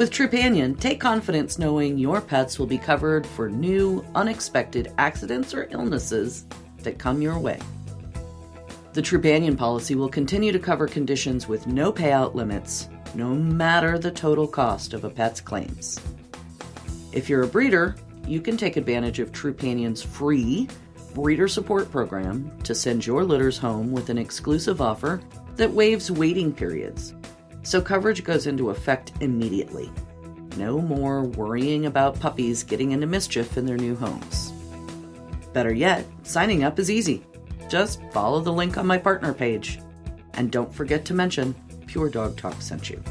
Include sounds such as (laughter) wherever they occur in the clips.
With Trupanion, take confidence knowing your pets will be covered for new, unexpected accidents or illnesses that come your way. The Trupanion policy will continue to cover conditions with no payout limits, no matter the total cost of a pet's claims. If you're a breeder, you can take advantage of Trupanion's free breeder support program to send your litters home with an exclusive offer that waives waiting periods. So coverage goes into effect immediately. No more worrying about puppies getting into mischief in their new homes. Better yet, signing up is easy. Just follow the link on my partner page. And don't forget to mention Pure Dog Talk sent you.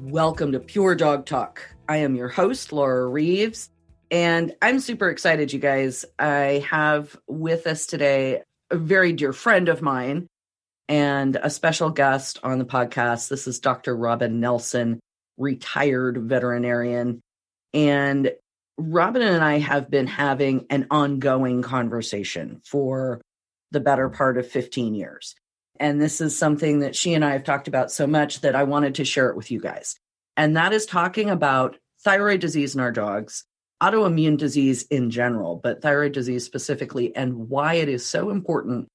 Welcome to Pure Dog Talk. I am your host, Laura Reeves. And I'm super excited, you guys. I have with us today a very dear friend of mine and a special guest on the podcast. This is Dr. Robin Nelson, retired veterinarian. And Robin and I have been having an ongoing conversation for the better part of 15 years. And this is something that she and I have talked about so much that I wanted to share it with you guys. And that is talking about thyroid disease in our dogs autoimmune disease in general, but thyroid disease specifically, and why it is so important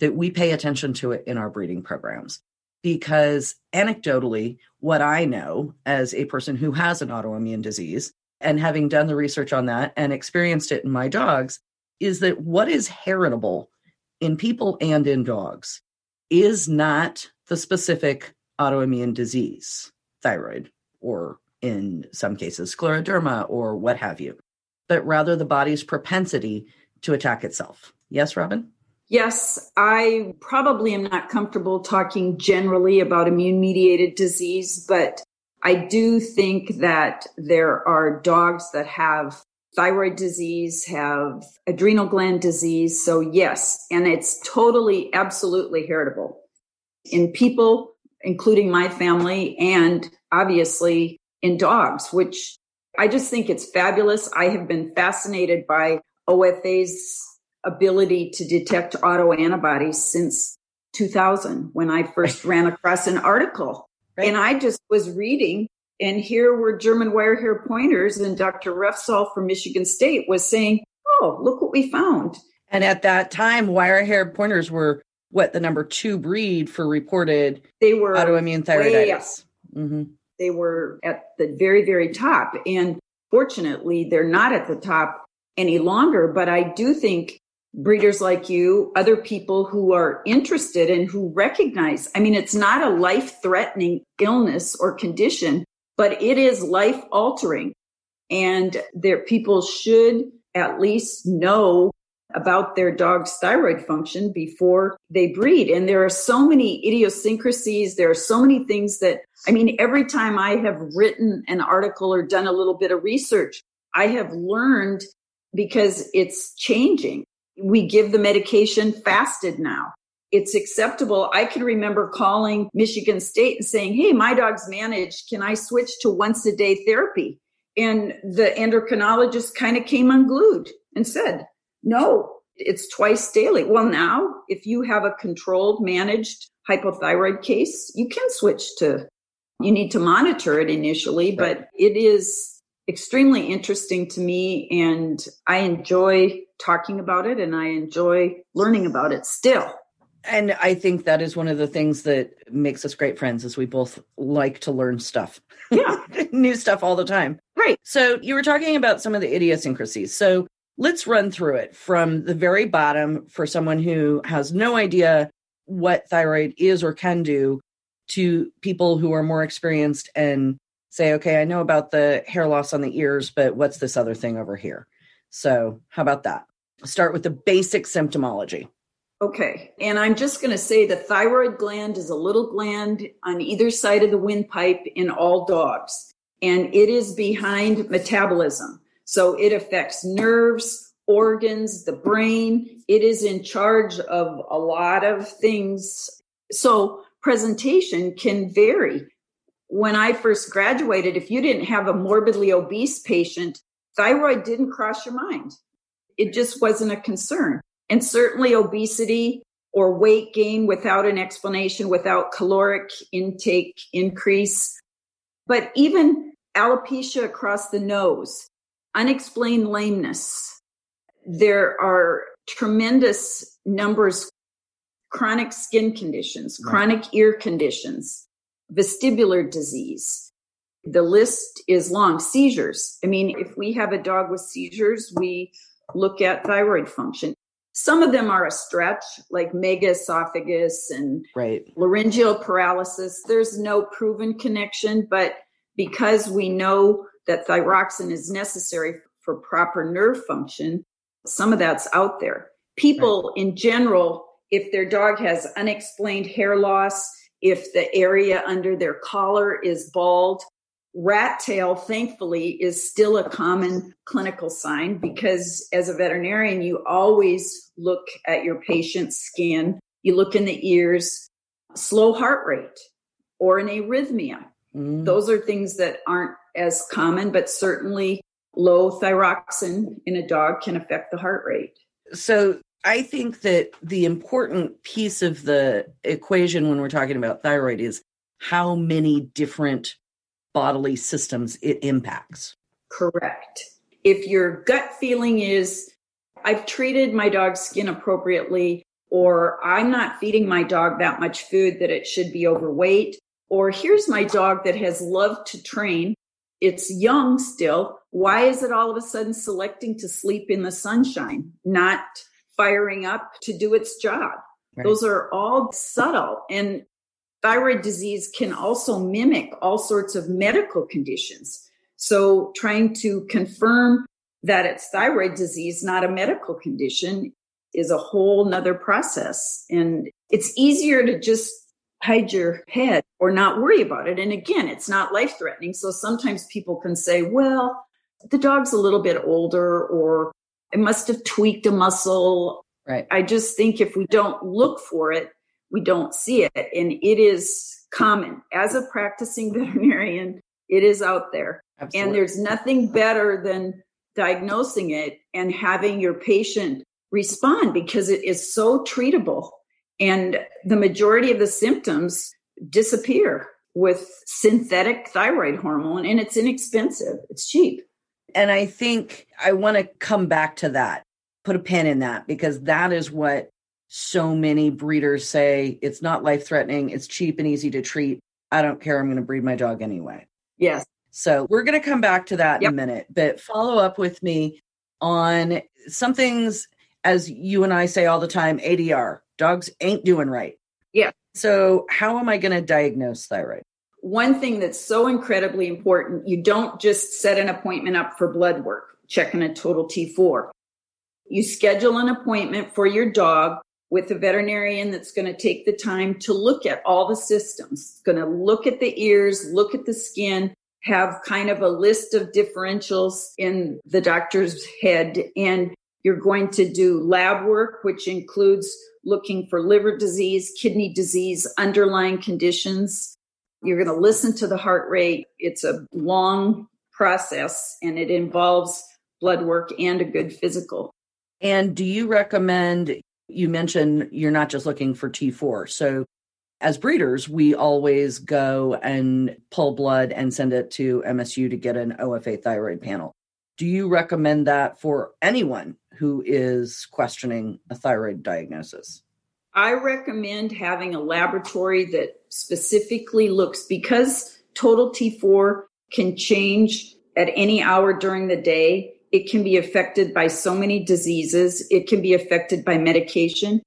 that we pay attention to it in our breeding programs. Because anecdotally, what I know as a person who has an autoimmune disease and having done the research on that and experienced it in my dogs is that what is heritable in people and in dogs is not the specific autoimmune disease, thyroid or in some cases scleroderma or what have you, but rather the body's propensity to attack itself. Yes, Robin? Yes, I probably am not comfortable talking generally about immune mediated disease, but I do think that there are dogs that have thyroid disease, have adrenal gland disease. So, yes, and it's totally, absolutely heritable in people, including my family, and obviously in dogs, which I just think it's fabulous. I have been fascinated by OFA's ability to detect autoantibodies since 2000 when I first ran across an article. Right. And I just was reading, and here were German wire hair pointers, and Dr. Refsal from Michigan State was saying, Oh, look what we found. And at that time, wire hair pointers were what the number two breed for reported they were autoimmune thyroiditis. Mm-hmm they were at the very, very top. And fortunately, they're not at the top any longer. But I do think breeders like you, other people who are interested and who recognize, I mean, it's not a life threatening illness or condition, but it is life altering. And their people should at least know about their dog's thyroid function before they breed. And there are so many idiosyncrasies. There are so many things that, I mean, every time I have written an article or done a little bit of research, I have learned because it's changing. We give the medication fasted now. It's acceptable. I can remember calling Michigan State and saying, Hey, my dog's managed. Can I switch to once a day therapy? And the endocrinologist kind of came unglued and said, no, it's twice daily. Well, now, if you have a controlled, managed hypothyroid case, you can switch to, you need to monitor it initially, but it is extremely interesting to me and I enjoy talking about it and I enjoy learning about it still. And I think that is one of the things that makes us great friends is we both like to learn stuff. Yeah. (laughs) New stuff all the time. Right. So you were talking about some of the idiosyncrasies. So let's run through it from the very bottom for someone who has no idea what thyroid is or can do to people who are more experienced and say, okay, I know about the hair loss on the ears, but what's this other thing over here? So, how about that? Start with the basic symptomology. Okay. And I'm just going to say the thyroid gland is a little gland on either side of the windpipe in all dogs, and it is behind metabolism. So it affects nerves, organs, the brain. It is in charge of a lot of things. So presentation can vary. When I first graduated, if you didn't have a morbidly obese patient, thyroid didn't cross your mind. It just wasn't a concern. And certainly obesity or weight gain without an explanation, without caloric intake increase. But even alopecia across the nose, unexplained lameness. There are tremendous numbers chronic skin conditions, right. chronic ear conditions, vestibular disease. The list is long. Seizures. I mean, if we have a dog with seizures, we look at thyroid function. Some of them are a stretch, like megaesophagus and right. laryngeal paralysis. There's no proven connection, but because we know that thyroxine is necessary for proper nerve function, some of that's out there. People right. in general, if their dog has unexplained hair loss, if the area under their collar is bald, rat tail, thankfully, is still a common clinical sign because as a veterinarian, you always look at your patient's skin, you look in the ears, slow heart rate, or an arrhythmia. Mm. Those are things that aren't as common, but certainly low thyroxin in a dog can affect the heart rate. So I think that the important piece of the equation when we're talking about thyroid is how many different bodily systems it impacts. Correct. If your gut feeling is, I've treated my dog's skin appropriately, or I'm not feeding my dog that much food that it should be overweight, or here's my dog that has loved to train. It's young still. Why is it all of a sudden selecting to sleep in the sunshine, not firing up to do its job? Right. Those are all subtle. And thyroid disease can also mimic all sorts of medical conditions. So trying to confirm that it's thyroid disease, not a medical condition, is a whole nother process. And it's easier to just hide your head or not worry about it. And again, it's not life threatening. So sometimes people can say, well, the dog's a little bit older or it must have tweaked a muscle. Right. I just think if we don't look for it, we don't see it. And it is common. As a practicing (laughs) veterinarian, it is out there. Absolutely. And there's nothing better than diagnosing it and having your patient respond because it is so treatable. And the majority of the symptoms disappear with synthetic thyroid hormone and it's inexpensive, it's cheap. And I think I want to come back to that, put a pin in that, because that is what so many breeders say it's not life threatening, it's cheap and easy to treat. I don't care. I'm going to breed my dog anyway. Yes. So we're going to come back to that yep. in a minute, but follow up with me on some things, as you and I say all the time ADR, dogs ain't doing right. Yeah. So, how am I going to diagnose thyroid? One thing that's so incredibly important you don't just set an appointment up for blood work, checking a total T4. You schedule an appointment for your dog with a veterinarian that's going to take the time to look at all the systems, going to look at the ears, look at the skin, have kind of a list of differentials in the doctor's head. And you're going to do lab work, which includes looking for liver disease, kidney disease, underlying conditions. You're going to listen to the heart rate. It's a long process and it involves blood work and a good physical. And do you recommend you mentioned you're not just looking for T4. So as breeders, we always go and pull blood and send it to MSU to get an OFA thyroid panel. Do you recommend that for anyone who is questioning a thyroid diagnosis? I recommend having a laboratory that specifically looks because total T4 can change at any hour during the day it can be affected by so many diseases. It can be affected by medication.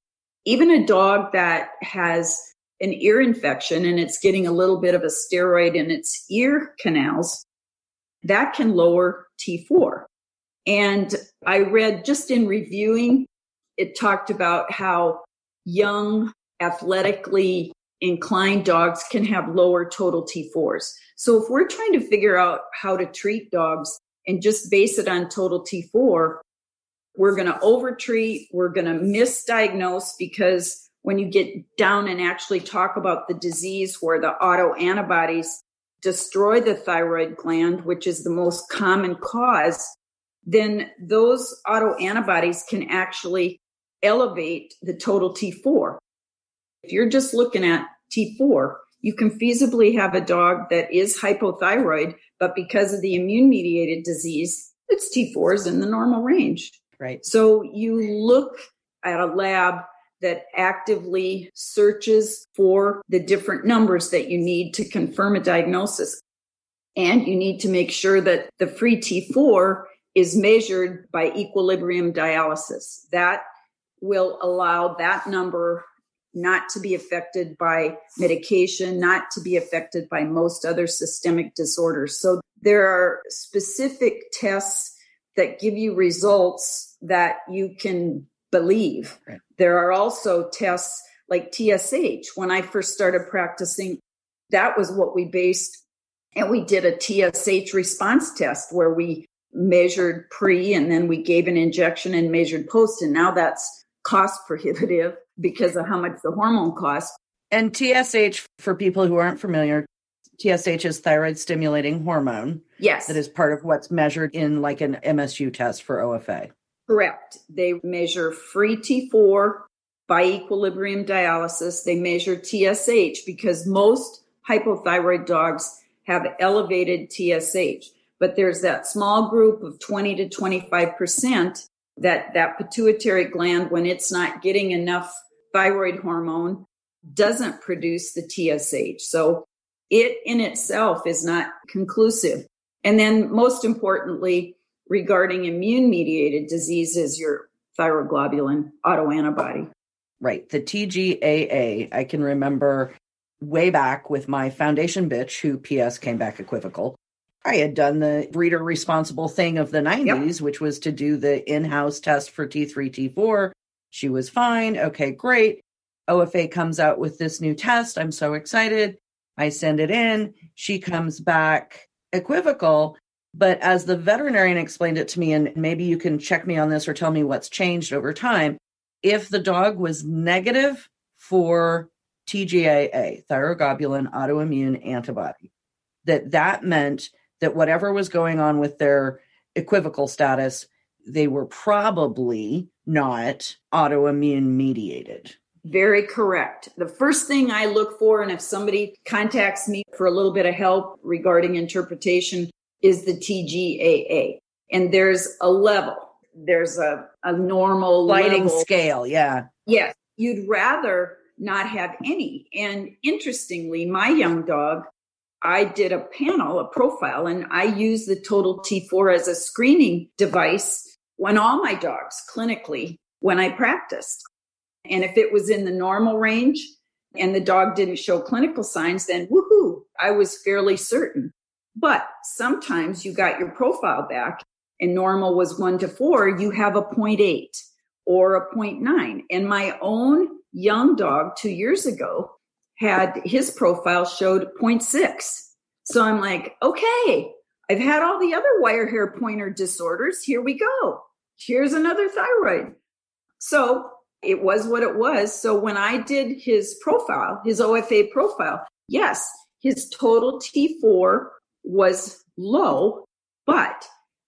Even a dog that has an ear infection and it's getting a little bit of a steroid in its ear canals, that can lower T4. And I read just in reviewing, it talked about how young, athletically inclined dogs can have lower total T4s. So if we're trying to figure out how to treat dogs and just base it on total T4, we're going to overtreat, we're going to misdiagnose because when you get down and actually talk about the disease where the autoantibodies destroy the thyroid gland, which is the most common cause, then those autoantibodies can actually elevate the total T4. If you're just looking at T4, you can feasibly have a dog that is hypothyroid, but because of the immune mediated disease, its T4 is in the normal range. Right. So you look at a lab that actively searches for the different numbers that you need to confirm a diagnosis. And you need to make sure that the free T4 is measured by equilibrium dialysis. That will allow that number not to be affected by medication, not to be affected by most other systemic disorders. So there are specific tests that give you results that you can believe. Right. There are also tests like TSH. When I first started practicing, that was what we based, and we did a TSH response test where we measured pre and then we gave an injection and measured post. And now that's cost prohibitive because of how much the hormone costs. And TSH, for people who aren't familiar, TSH is thyroid stimulating hormone. Yes. That is part of what's measured in like an MSU test for OFA. Correct. They measure free T4 by equilibrium dialysis. They measure TSH because most hypothyroid dogs have elevated TSH. But there's that small group of 20 to 25% that that pituitary gland, when it's not getting enough thyroid hormone, doesn't produce the TSH. So it in itself is not conclusive. And then most importantly, regarding immune mediated diseases, your thyroglobulin autoantibody. Right. The TGAA, I can remember way back with my foundation bitch who PS came back equivocal. I had done the breeder responsible thing of the 90s, yep. which was to do the in house test for T3, T4. She was fine. Okay, great. OFA comes out with this new test. I'm so excited. I send it in. She comes back equivocal. But as the veterinarian explained it to me, and maybe you can check me on this or tell me what's changed over time, if the dog was negative for TGAA, thyroglobulin autoimmune antibody, that that meant that whatever was going on with their equivocal status, they were probably not autoimmune mediated. Very correct. The first thing I look for, and if somebody contacts me for a little bit of help regarding interpretation, is the TGAA. And there's a level, there's a, a normal lighting level. scale. Yeah. Yes. You'd rather not have any. And interestingly, my young dog, I did a panel, a profile, and I used the total T4 as a screening device when all my dogs clinically, when I practiced. And if it was in the normal range and the dog didn't show clinical signs, then woohoo, I was fairly certain. But sometimes you got your profile back and normal was one to four, you have a 0.8 or a 0.9. And my own young dog two years ago had his profile showed 0.6. So I'm like, okay, I've had all the other wire hair pointer disorders. Here we go. Here's another thyroid. So it was what it was. So when I did his profile, his OFA profile, yes, his total T4 was low, but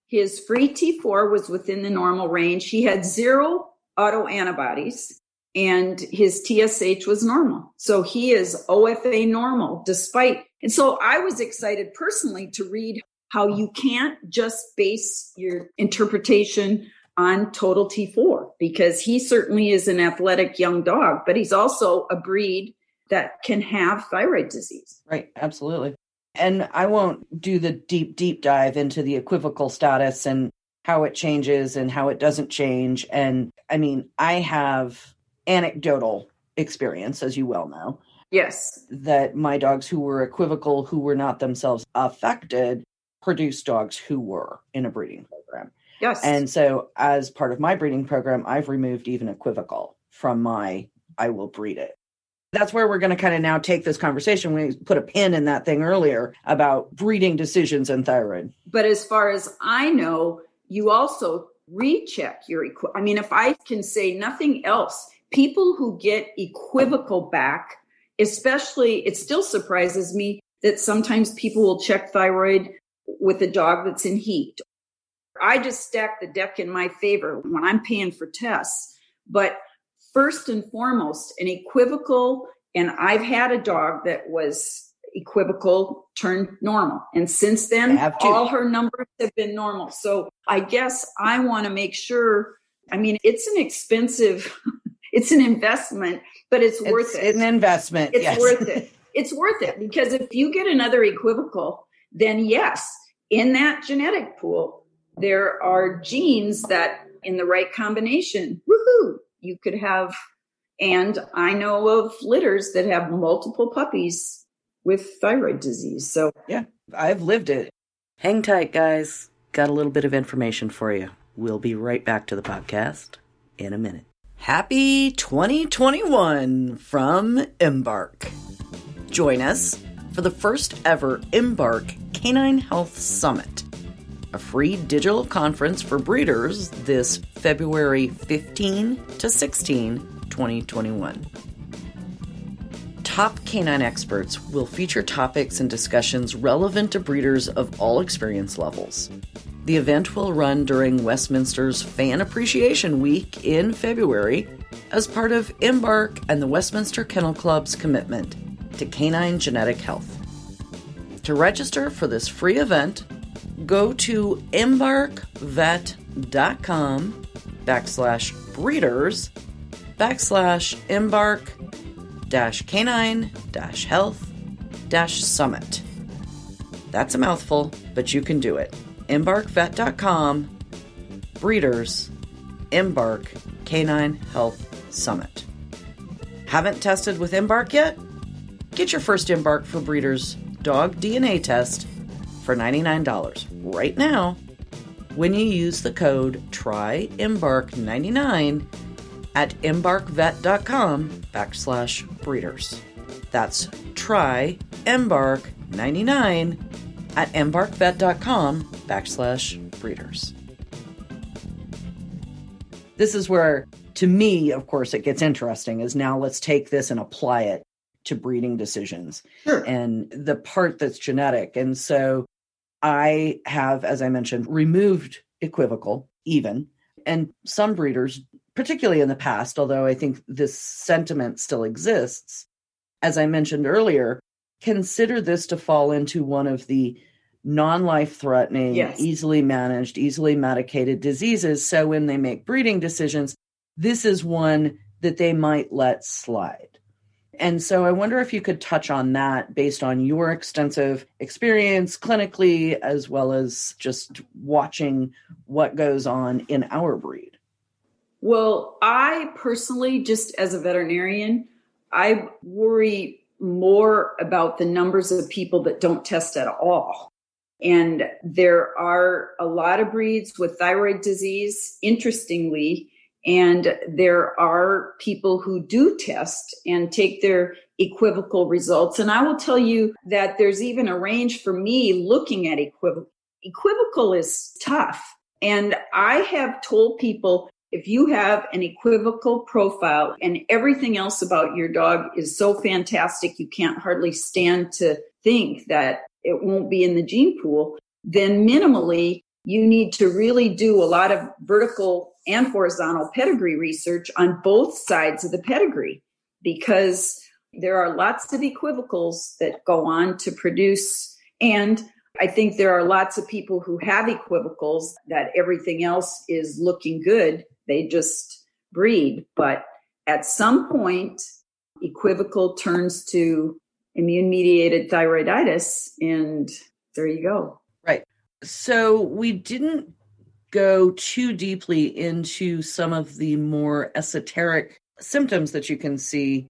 his free T4 was within the normal range. He had zero autoantibodies and his TSH was normal. So he is OFA normal despite. And so I was excited personally to read how you can't just base your interpretation on total T4 because he certainly is an athletic young dog, but he's also a breed that can have thyroid disease. Right, absolutely. And I won't do the deep, deep dive into the equivocal status and how it changes and how it doesn't change. And I mean, I have anecdotal experience, as you well know. Yes. That my dogs who were equivocal, who were not themselves affected, produced dogs who were in a breeding program. Yes. And so, as part of my breeding program, I've removed even equivocal from my I will breed it. That's where we're going to kind of now take this conversation. We put a pin in that thing earlier about breeding decisions and thyroid. But as far as I know, you also recheck your equi- I mean, if I can say nothing else, people who get equivocal back, especially, it still surprises me that sometimes people will check thyroid with a dog that's in heat. I just stack the deck in my favor when I'm paying for tests. But first and foremost, an equivocal, and I've had a dog that was equivocal turned normal. And since then, all her numbers have been normal. So I guess I want to make sure. I mean, it's an expensive, it's an investment, but it's, it's worth it. It's an investment. It's yes. worth it. It's worth it because if you get another equivocal, then yes, in that genetic pool, there are genes that in the right combination, woohoo, you could have. And I know of litters that have multiple puppies with thyroid disease. So, yeah, I've lived it. Hang tight, guys. Got a little bit of information for you. We'll be right back to the podcast in a minute. Happy 2021 from Embark. Join us for the first ever Embark Canine Health Summit, a free digital conference for breeders this February 15 to 16, 2021. Top canine experts will feature topics and discussions relevant to breeders of all experience levels. The event will run during Westminster's Fan Appreciation Week in February as part of Embark and the Westminster Kennel Club's commitment to canine genetic health. To register for this free event, go to embarkvet.com backslash breeders backslash embark canine dash health dash summit. That's a mouthful, but you can do it. Embarkvet.com breeders embark canine health summit. Haven't tested with Embark yet? Get your first Embark for Breeders dog DNA test for $99 right now when you use the code TRYEMBARK99 at embarkvet.com backslash breeders. That's try embark 99 at embarkvet.com backslash breeders. This is where, to me, of course, it gets interesting is now let's take this and apply it to breeding decisions sure. and the part that's genetic. And so I have, as I mentioned, removed equivocal even. And some breeders, particularly in the past, although I think this sentiment still exists, as I mentioned earlier, consider this to fall into one of the non life threatening, yes. easily managed, easily medicated diseases. So when they make breeding decisions, this is one that they might let slide. And so I wonder if you could touch on that based on your extensive experience clinically, as well as just watching what goes on in our breed. Well, I personally, just as a veterinarian, I worry more about the numbers of people that don't test at all. And there are a lot of breeds with thyroid disease, interestingly, and there are people who do test and take their equivocal results. And I will tell you that there's even a range for me looking at equivocal. Equivocal is tough. And I have told people if you have an equivocal profile and everything else about your dog is so fantastic, you can't hardly stand to think that it won't be in the gene pool, then minimally you need to really do a lot of vertical and horizontal pedigree research on both sides of the pedigree because there are lots of equivocals that go on to produce and I think there are lots of people who have equivocals that everything else is looking good. They just breed. But at some point, equivocal turns to immune mediated thyroiditis, and there you go. Right. So we didn't go too deeply into some of the more esoteric symptoms that you can see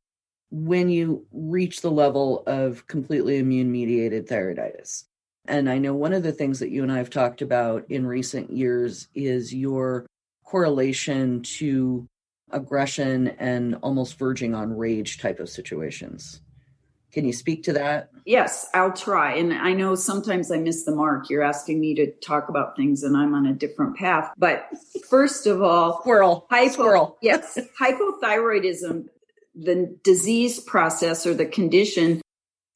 when you reach the level of completely immune mediated thyroiditis. And I know one of the things that you and I have talked about in recent years is your correlation to aggression and almost verging on rage type of situations. Can you speak to that? Yes, I'll try. And I know sometimes I miss the mark. You're asking me to talk about things and I'm on a different path. But first of all, squirrel. Hypo, squirrel. (laughs) yes, hypothyroidism, the disease process or the condition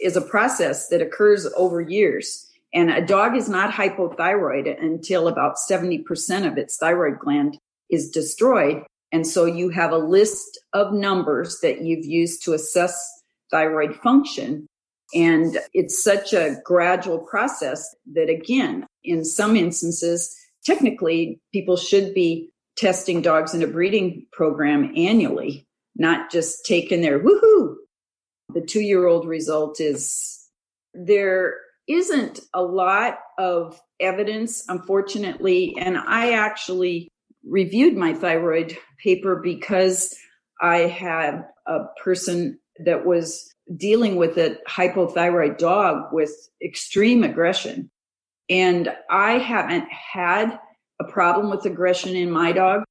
is a process that occurs over years. And a dog is not hypothyroid until about 70% of its thyroid gland is destroyed. And so you have a list of numbers that you've used to assess thyroid function. And it's such a gradual process that, again, in some instances, technically, people should be testing dogs in a breeding program annually, not just taking their woohoo. The two year old result is there isn't a lot of evidence, unfortunately. And I actually reviewed my thyroid paper because I had a person that was dealing with a hypothyroid dog with extreme aggression. And I haven't had a problem with aggression in my dog.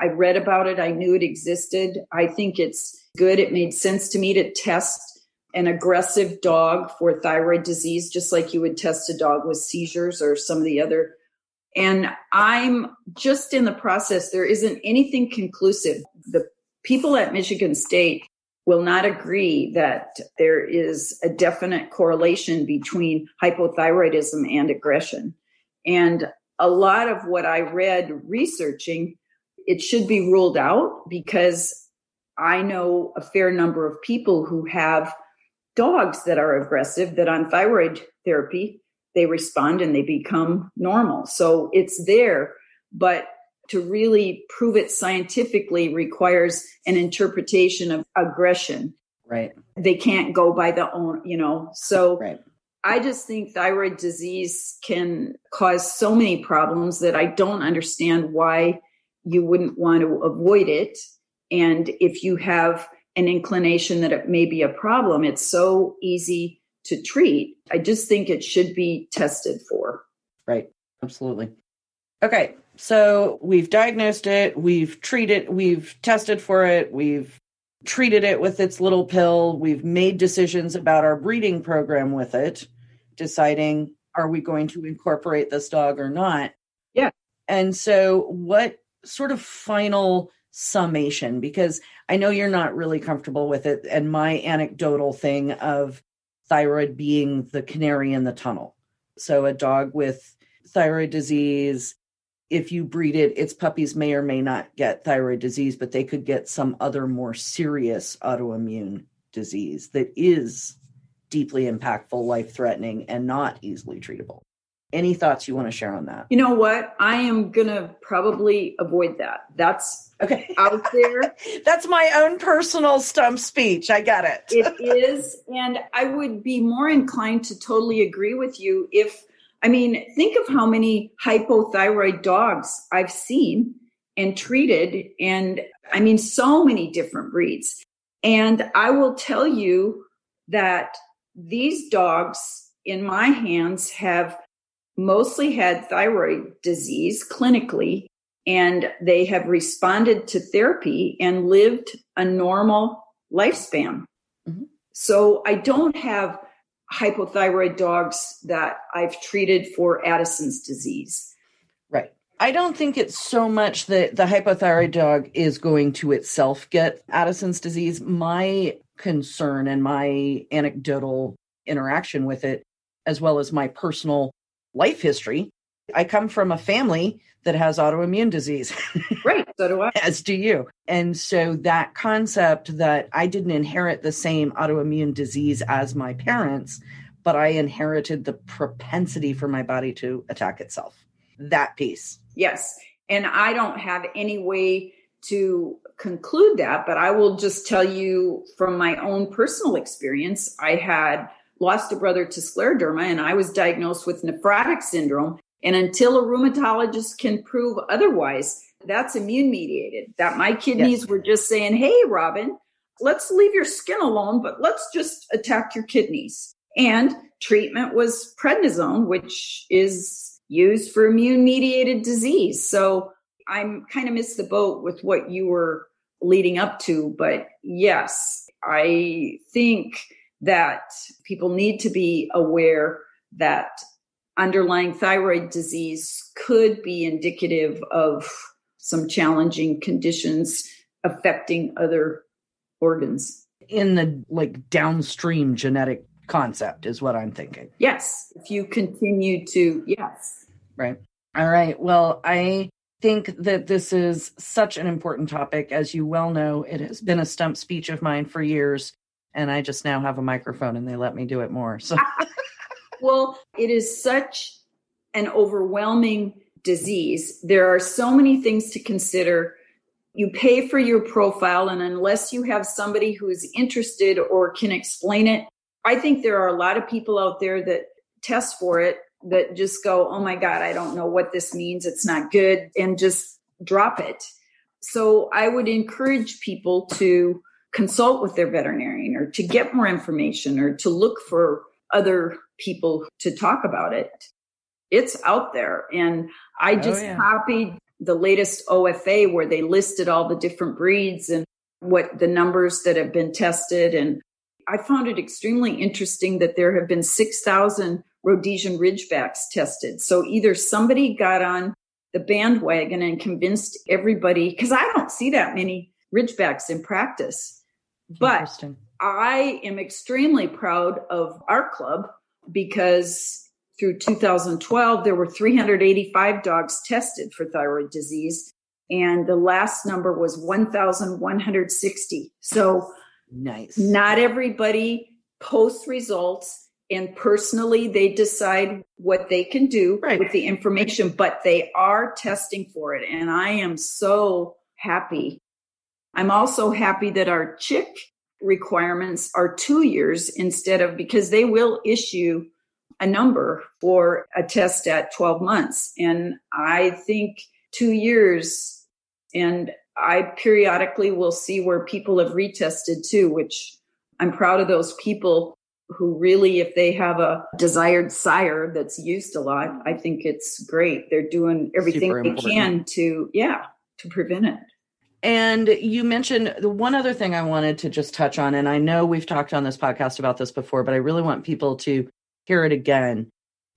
I read about it. I knew it existed. I think it's good. It made sense to me to test an aggressive dog for thyroid disease, just like you would test a dog with seizures or some of the other. And I'm just in the process. There isn't anything conclusive. The people at Michigan State will not agree that there is a definite correlation between hypothyroidism and aggression. And a lot of what I read researching, it should be ruled out because I know a fair number of people who have dogs that are aggressive that on thyroid therapy, they respond and they become normal. So it's there, but to really prove it scientifically requires an interpretation of aggression. Right. They can't go by the own, you know. So right. I just think thyroid disease can cause so many problems that I don't understand why you wouldn't want to avoid it. And if you have an inclination that it may be a problem, it's so easy to treat. I just think it should be tested for. Right. Absolutely. Okay. So we've diagnosed it, we've treated, we've tested for it, we've treated it with its little pill, we've made decisions about our breeding program with it, deciding are we going to incorporate this dog or not. Yeah. And so, what sort of final summation? Because I know you're not really comfortable with it, and my anecdotal thing of thyroid being the canary in the tunnel. So, a dog with thyroid disease if you breed it, its puppies may or may not get thyroid disease, but they could get some other more serious autoimmune disease that is deeply impactful, life threatening, and not easily treatable. Any thoughts you want to share on that? You know what? I am going to probably avoid that. That's okay out there. (laughs) That's my own personal stump speech. I get it. it is. And I would be more inclined to totally agree with you if I mean, think of how many hypothyroid dogs I've seen and treated. And I mean, so many different breeds. And I will tell you that these dogs in my hands have mostly had thyroid disease clinically, and they have responded to therapy and lived a normal lifespan. Mm-hmm. So I don't have hypothyroid dogs that I've treated for Addison's disease. Right. I don't think it's so much that the hypothyroid dog is going to itself get Addison's disease. My concern and my anecdotal interaction with it, as well as my personal life history, I come from a family that has autoimmune disease. (laughs) right. So do I. As do you. And so that concept that I didn't inherit the same autoimmune disease as my parents, but I inherited the propensity for my body to attack itself. That piece. Yes. And I don't have any way to conclude that, but I will just tell you from my own personal experience, I had lost a brother to scleroderma and I was diagnosed with nephrotic syndrome and until a rheumatologist can prove otherwise, that's immune mediated. That my kidneys yes. were just saying, hey, Robin, let's leave your skin alone, but let's just attack your kidneys. And treatment was prednisone, which is used for immune mediated disease. So I'm kind of missed the boat with what you were leading up to. But yes, I think that people need to be aware that underlying thyroid disease could be indicative of some challenging conditions affecting other organs. In the like downstream genetic concept is what I'm thinking. Yes. If you continue to, yes. Right. All right. Well, I think that this is such an important topic. As you well know, it has been a stump speech of mine for years, and I just now have a microphone and they let me do it more. So, (laughs) well, it is such an overwhelming disease. There are so many things to consider. You pay for your profile, and unless you have somebody who is interested or can explain it, I think there are a lot of people out there that test for it that just go, oh my God, I don't know what this means. It's not good, and just drop it. So I would encourage people to consult with their veterinarian or to get more information or to look for other people to talk about it. It's out there. And I oh, just oh, yeah. copied the latest OFA where they listed all the different breeds and what the numbers that have been tested. And I found it extremely interesting that there have been 6,000 Rhodesian Ridgebacks tested. So either somebody got on the bandwagon and convinced everybody, because I don't see that many Ridgebacks in practice. But I am extremely proud of our club because through 2012, there were 385 dogs tested for thyroid disease, and the last number was 1,160. So, nice. Not everybody posts results and personally they decide what they can do right. with the information but they are testing for it and i am so happy i'm also happy that our CHIC requirements are two years instead of because they will issue a number for a test at 12 months and i think two years and i periodically will see where people have retested too which i'm proud of those people who really, if they have a desired sire that's used a lot, I think it's great. They're doing everything they can to, yeah, to prevent it. And you mentioned the one other thing I wanted to just touch on, and I know we've talked on this podcast about this before, but I really want people to hear it again.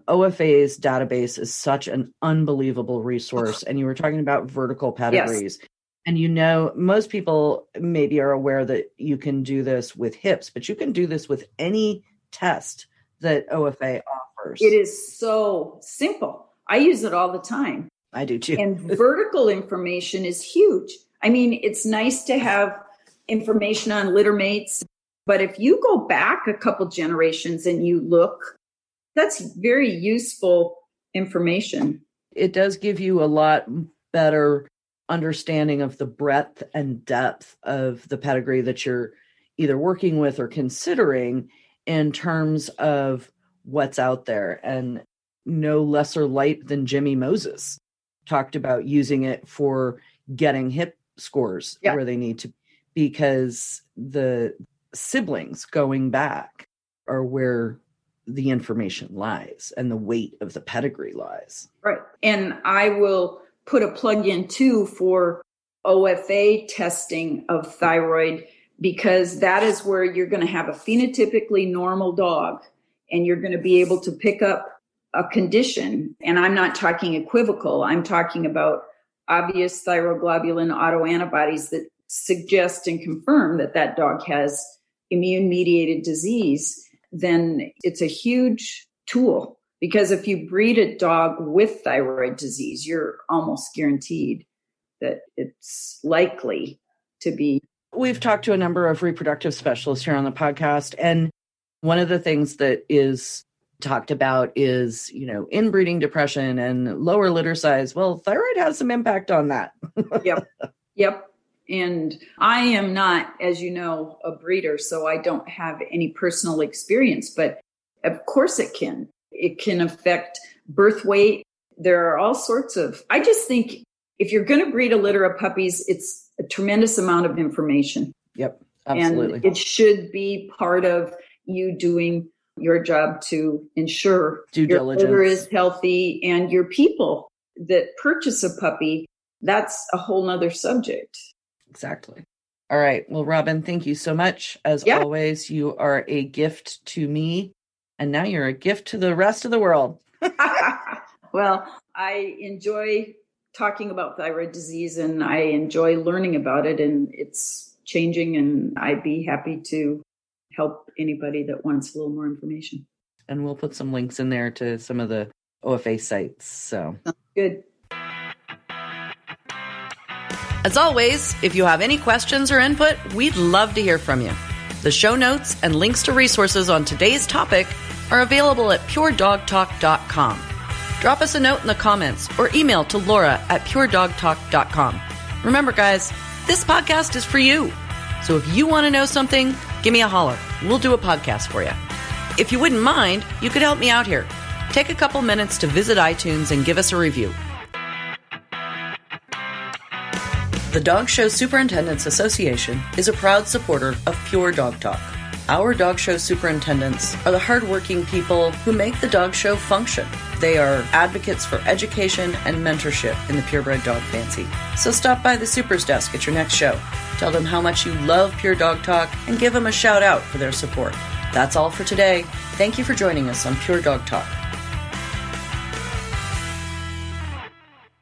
OFA's database is such an unbelievable resource. And you were talking about vertical pedigrees. Yes. And you know, most people maybe are aware that you can do this with hips, but you can do this with any test that OFA offers. It is so simple. I use it all the time. I do too. and (laughs) vertical information is huge. I mean, it's nice to have information on litter mates, but if you go back a couple generations and you look, that's very useful information. It does give you a lot better understanding of the breadth and depth of the pedigree that you're either working with or considering in terms of what's out there. And no lesser light than Jimmy Moses talked about using it for getting hip scores yeah. where they need to because the siblings going back are where the information lies and the weight of the pedigree lies. Right. And I will put a plug in too for OFA testing of thyroid because that is where you're going to have a phenotypically normal dog and you're going to be able to pick up a condition. And I'm not talking equivocal, I'm talking about obvious thyroglobulin autoantibodies that suggest and confirm that that dog has immune mediated disease. Then it's a huge tool because if you breed a dog with thyroid disease, you're almost guaranteed that it's likely to be. We've talked to a number of reproductive specialists here on the podcast, and one of the things that is talked about is, you know, inbreeding depression and lower litter size. Well, thyroid has some impact on that. (laughs) yep. Yep. And I am not, as you know, a breeder, so I don't have any personal experience, but of course it can. It can affect birth weight. There are all sorts of, I just think if you're going to breed a litter of puppies, it's a tremendous amount of information. Yep. Absolutely. And it should be part of you doing your job to ensure Due your diligence. litter is healthy and your people that purchase a puppy, that's a whole nother subject. Exactly. All right. Well, Robin, thank you so much. As yeah. always, you are a gift to me, and now you're a gift to the rest of the world. (laughs) (laughs) well, I enjoy talking about thyroid disease and I enjoy learning about it, and it's changing, and I'd be happy to help anybody that wants a little more information. And we'll put some links in there to some of the OFA sites. So good. As always, if you have any questions or input, we'd love to hear from you. The show notes and links to resources on today's topic are available at puredogtalk.com. Drop us a note in the comments or email to laura at puredogtalk.com. Remember, guys, this podcast is for you. So if you want to know something, give me a holler. We'll do a podcast for you. If you wouldn't mind, you could help me out here. Take a couple minutes to visit iTunes and give us a review. The Dog Show Superintendents Association is a proud supporter of Pure Dog Talk. Our dog show superintendents are the hardworking people who make the dog show function. They are advocates for education and mentorship in the purebred dog fancy. So stop by the Super's desk at your next show. Tell them how much you love Pure Dog Talk and give them a shout out for their support. That's all for today. Thank you for joining us on Pure Dog Talk.